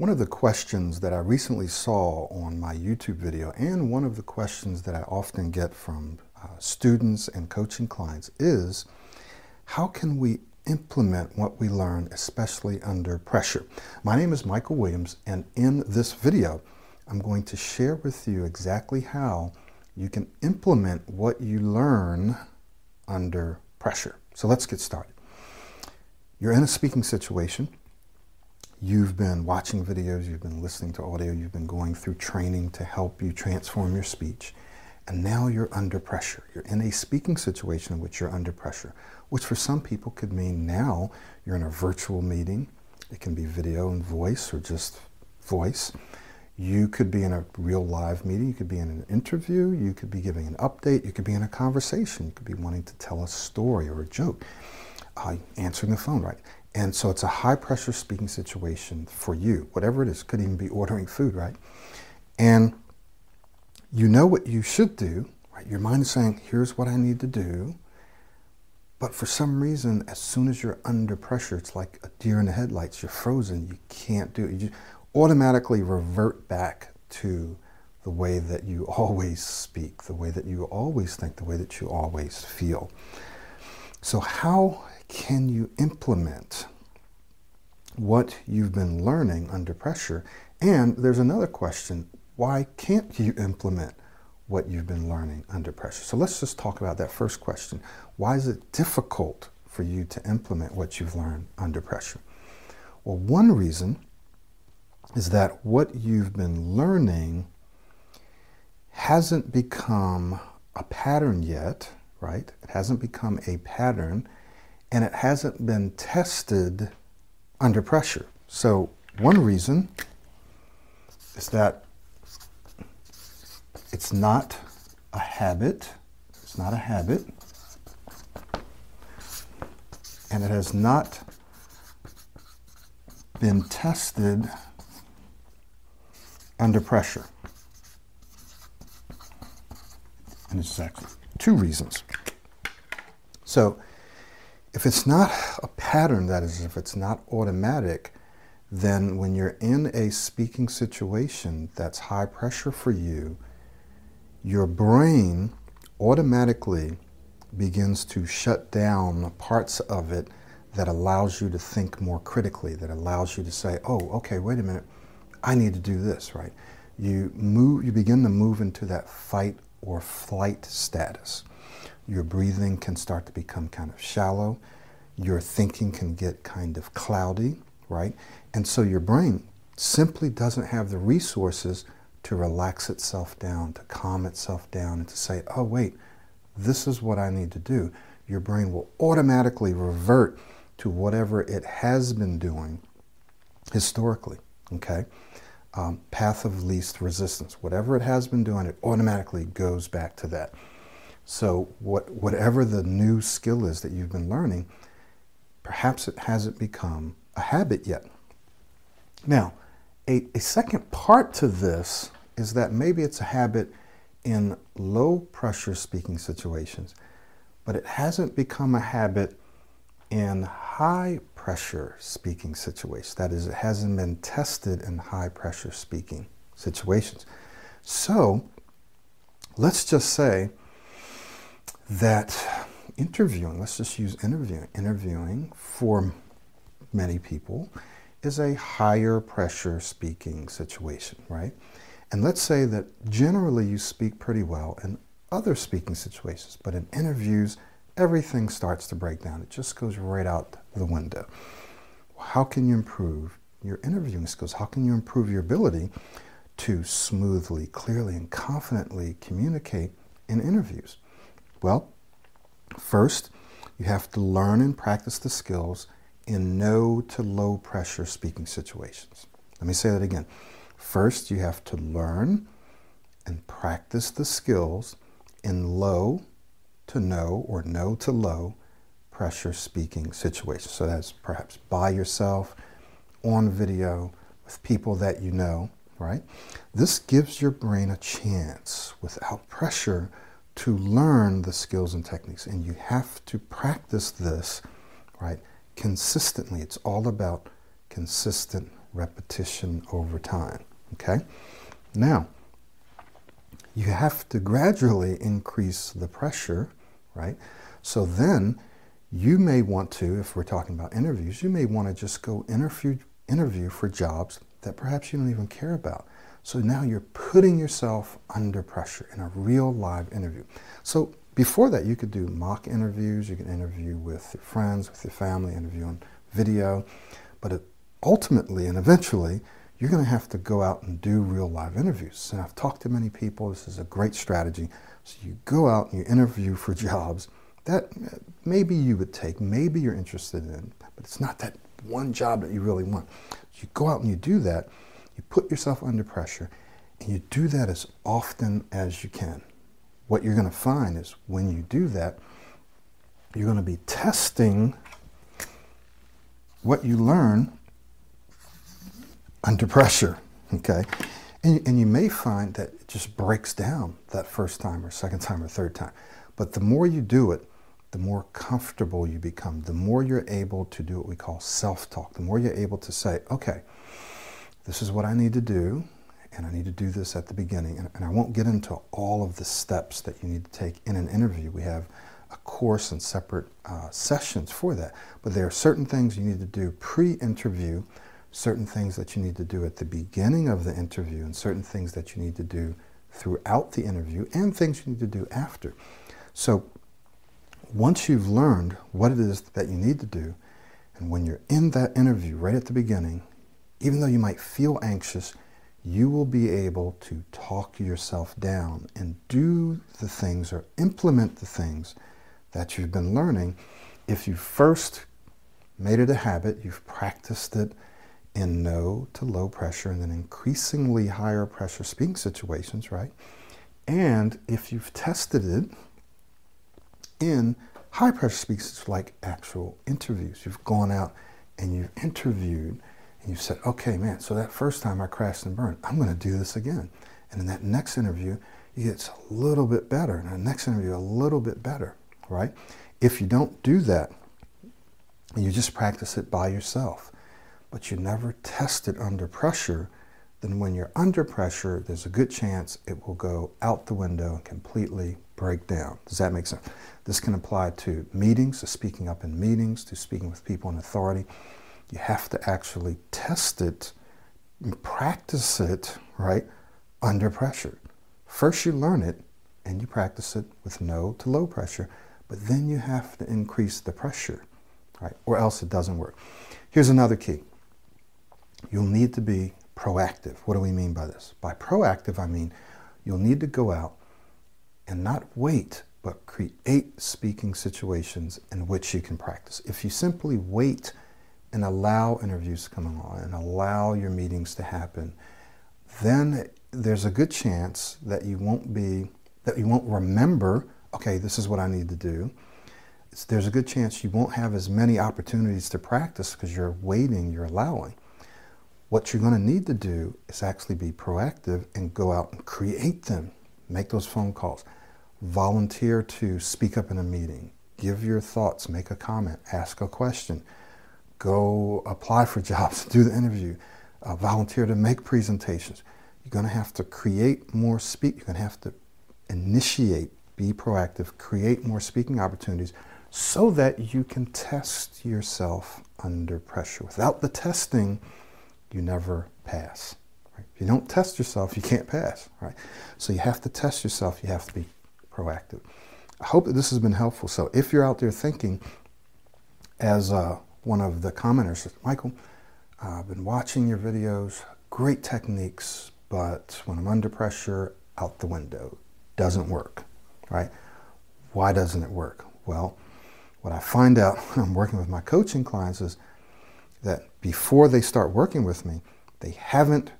One of the questions that I recently saw on my YouTube video, and one of the questions that I often get from uh, students and coaching clients, is how can we implement what we learn, especially under pressure? My name is Michael Williams, and in this video, I'm going to share with you exactly how you can implement what you learn under pressure. So let's get started. You're in a speaking situation You've been watching videos, you've been listening to audio, you've been going through training to help you transform your speech, and now you're under pressure. You're in a speaking situation in which you're under pressure, which for some people could mean now you're in a virtual meeting. It can be video and voice or just voice. You could be in a real live meeting, you could be in an interview, you could be giving an update, you could be in a conversation, you could be wanting to tell a story or a joke, uh, answering the phone, right? And so it's a high pressure speaking situation for you, whatever it is. Could even be ordering food, right? And you know what you should do, right? Your mind is saying, here's what I need to do. But for some reason, as soon as you're under pressure, it's like a deer in the headlights. You're frozen. You can't do it. You automatically revert back to the way that you always speak, the way that you always think, the way that you always feel. So, how can you implement what you've been learning under pressure? And there's another question why can't you implement what you've been learning under pressure? So let's just talk about that first question. Why is it difficult for you to implement what you've learned under pressure? Well, one reason is that what you've been learning hasn't become a pattern yet, right? It hasn't become a pattern and it hasn't been tested under pressure. So, one reason is that it's not a habit, it's not a habit, and it has not been tested under pressure. And it's actually two reasons. So, if it's not a pattern, that is, if it's not automatic, then when you're in a speaking situation that's high pressure for you, your brain automatically begins to shut down parts of it that allows you to think more critically, that allows you to say, oh, okay, wait a minute, I need to do this, right? You move, you begin to move into that fight or flight status. Your breathing can start to become kind of shallow, your thinking can get kind of cloudy, right? And so your brain simply doesn't have the resources to relax itself down, to calm itself down, and to say, oh, wait, this is what I need to do. Your brain will automatically revert to whatever it has been doing historically, okay? Um, path of least resistance. Whatever it has been doing, it automatically goes back to that. So, what, whatever the new skill is that you've been learning, perhaps it hasn't become a habit yet. Now, a, a second part to this is that maybe it's a habit in low pressure speaking situations, but it hasn't become a habit in high pressure speaking situations. That is, it hasn't been tested in high pressure speaking situations. So, let's just say that interviewing, let's just use interviewing, interviewing for many people is a higher pressure speaking situation, right? And let's say that generally you speak pretty well in other speaking situations, but in interviews, everything starts to break down. It just goes right out the window. How can you improve your interviewing skills? How can you improve your ability to smoothly, clearly, and confidently communicate in interviews? Well, first, you have to learn and practice the skills in no to low pressure speaking situations. Let me say that again. First, you have to learn and practice the skills in low to no or no to low pressure speaking situations. So that's perhaps by yourself, on video, with people that you know, right? This gives your brain a chance without pressure to learn the skills and techniques. And you have to practice this, right, consistently. It's all about consistent repetition over time. Okay? Now, you have to gradually increase the pressure, right? So then you may want to, if we're talking about interviews, you may want to just go interview, interview for jobs that perhaps you don't even care about. So now you're putting yourself under pressure in a real live interview. So before that, you could do mock interviews, you can interview with your friends, with your family, interview on video. But ultimately and eventually, you're going to have to go out and do real live interviews. And I've talked to many people. This is a great strategy. So you go out and you interview for jobs that uh, maybe you would take, maybe you're interested in, but it's not that one job that you really want. You go out and you do that. You put yourself under pressure, and you do that as often as you can. What you're going to find is when you do that, you're going to be testing what you learn under pressure, okay? And, and you may find that it just breaks down that first time or second time or third time. But the more you do it, the more comfortable you become, the more you're able to do what we call self talk, the more you're able to say, okay, this is what I need to do, and I need to do this at the beginning. And, and I won't get into all of the steps that you need to take in an interview. We have a course and separate uh, sessions for that. But there are certain things you need to do pre interview certain things that you need to do at the beginning of the interview and certain things that you need to do throughout the interview and things you need to do after. So once you've learned what it is that you need to do, and when you're in that interview right at the beginning, even though you might feel anxious, you will be able to talk yourself down and do the things or implement the things that you've been learning if you first made it a habit, you've practiced it, in no to low pressure and then increasingly higher pressure speaking situations, right? And if you've tested it in high pressure speakers like actual interviews, you've gone out and you've interviewed and you've said, okay, man, so that first time I crashed and burned, I'm going to do this again. And in that next interview, it gets a little bit better. And the next interview, a little bit better, right? If you don't do that, and you just practice it by yourself, but you never test it under pressure, then when you're under pressure, there's a good chance it will go out the window and completely break down. Does that make sense? This can apply to meetings, to speaking up in meetings, to speaking with people in authority. You have to actually test it, and practice it, right, under pressure. First, you learn it and you practice it with no to low pressure, but then you have to increase the pressure, right, or else it doesn't work. Here's another key you'll need to be proactive. What do we mean by this? By proactive, I mean you'll need to go out and not wait, but create speaking situations in which you can practice. If you simply wait and allow interviews to come along and allow your meetings to happen, then there's a good chance that you won't be that you won't remember, okay, this is what I need to do. There's a good chance you won't have as many opportunities to practice because you're waiting, you're allowing. What you're going to need to do is actually be proactive and go out and create them. Make those phone calls. Volunteer to speak up in a meeting. Give your thoughts, make a comment, ask a question. Go apply for jobs, do the interview. Uh, volunteer to make presentations. You're going to have to create more speak. You're going to have to initiate, be proactive, create more speaking opportunities so that you can test yourself under pressure. Without the testing, you never pass. Right? If you don't test yourself, you can't pass. Right? So you have to test yourself. You have to be proactive. I hope that this has been helpful. So if you're out there thinking, as uh, one of the commenters Michael, uh, I've been watching your videos, great techniques, but when I'm under pressure, out the window, doesn't work. Right? Why doesn't it work? Well, what I find out when I'm working with my coaching clients is that before they start working with me, they haven't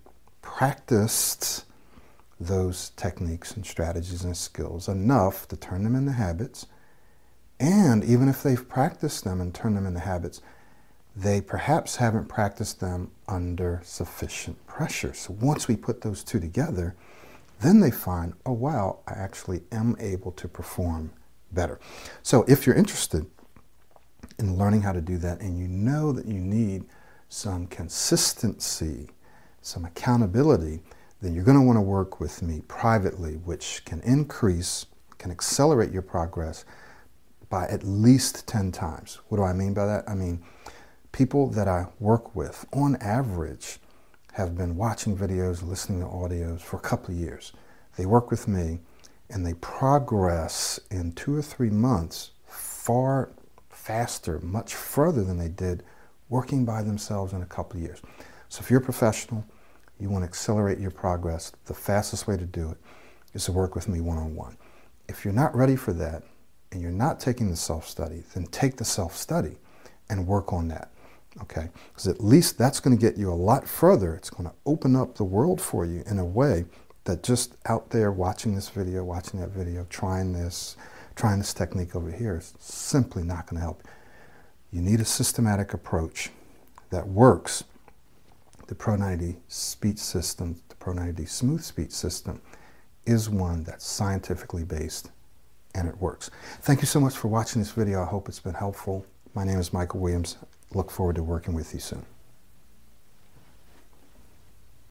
practiced those techniques and strategies and skills enough to turn them into habits. And even if they've practiced them and turned them into habits, they perhaps haven't practiced them under sufficient pressure. So once we put those two together, then they find, oh wow, I actually am able to perform better. So if you're interested in learning how to do that and you know that you need some consistency, some accountability, then you're going to want to work with me privately, which can increase, can accelerate your progress by at least 10 times. What do I mean by that? I mean, people that I work with, on average, have been watching videos, listening to audios for a couple of years. They work with me and they progress in two or three months far faster, much further than they did working by themselves in a couple of years. So if you're a professional, you want to accelerate your progress, the fastest way to do it is to work with me one-on-one. If you're not ready for that and you're not taking the self-study, then take the self-study and work on that. Okay? Because at least that's going to get you a lot further. It's going to open up the world for you in a way that just out there watching this video, watching that video, trying this, trying this technique over here is simply not going to help. You need a systematic approach that works. The Pro90 speech system, the Pro90 smooth speech system, is one that's scientifically based and it works. Thank you so much for watching this video. I hope it's been helpful. My name is Michael Williams. Look forward to working with you soon.